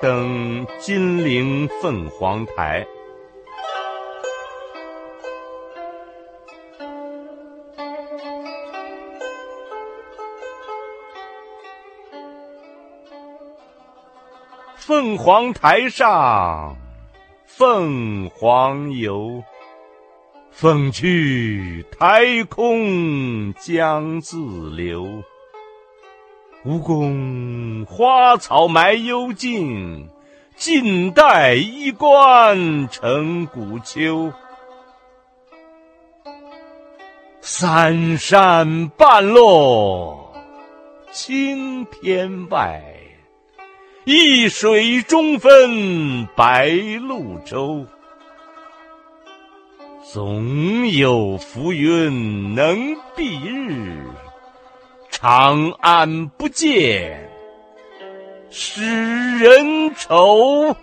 登金陵凤凰台。凤凰台上，凤凰游。凤去台空江自流。吴宫花草埋幽径，晋代衣冠成古丘。三山半落青天外，一水中分白鹭洲。总有浮云能蔽日，长安不见使人愁。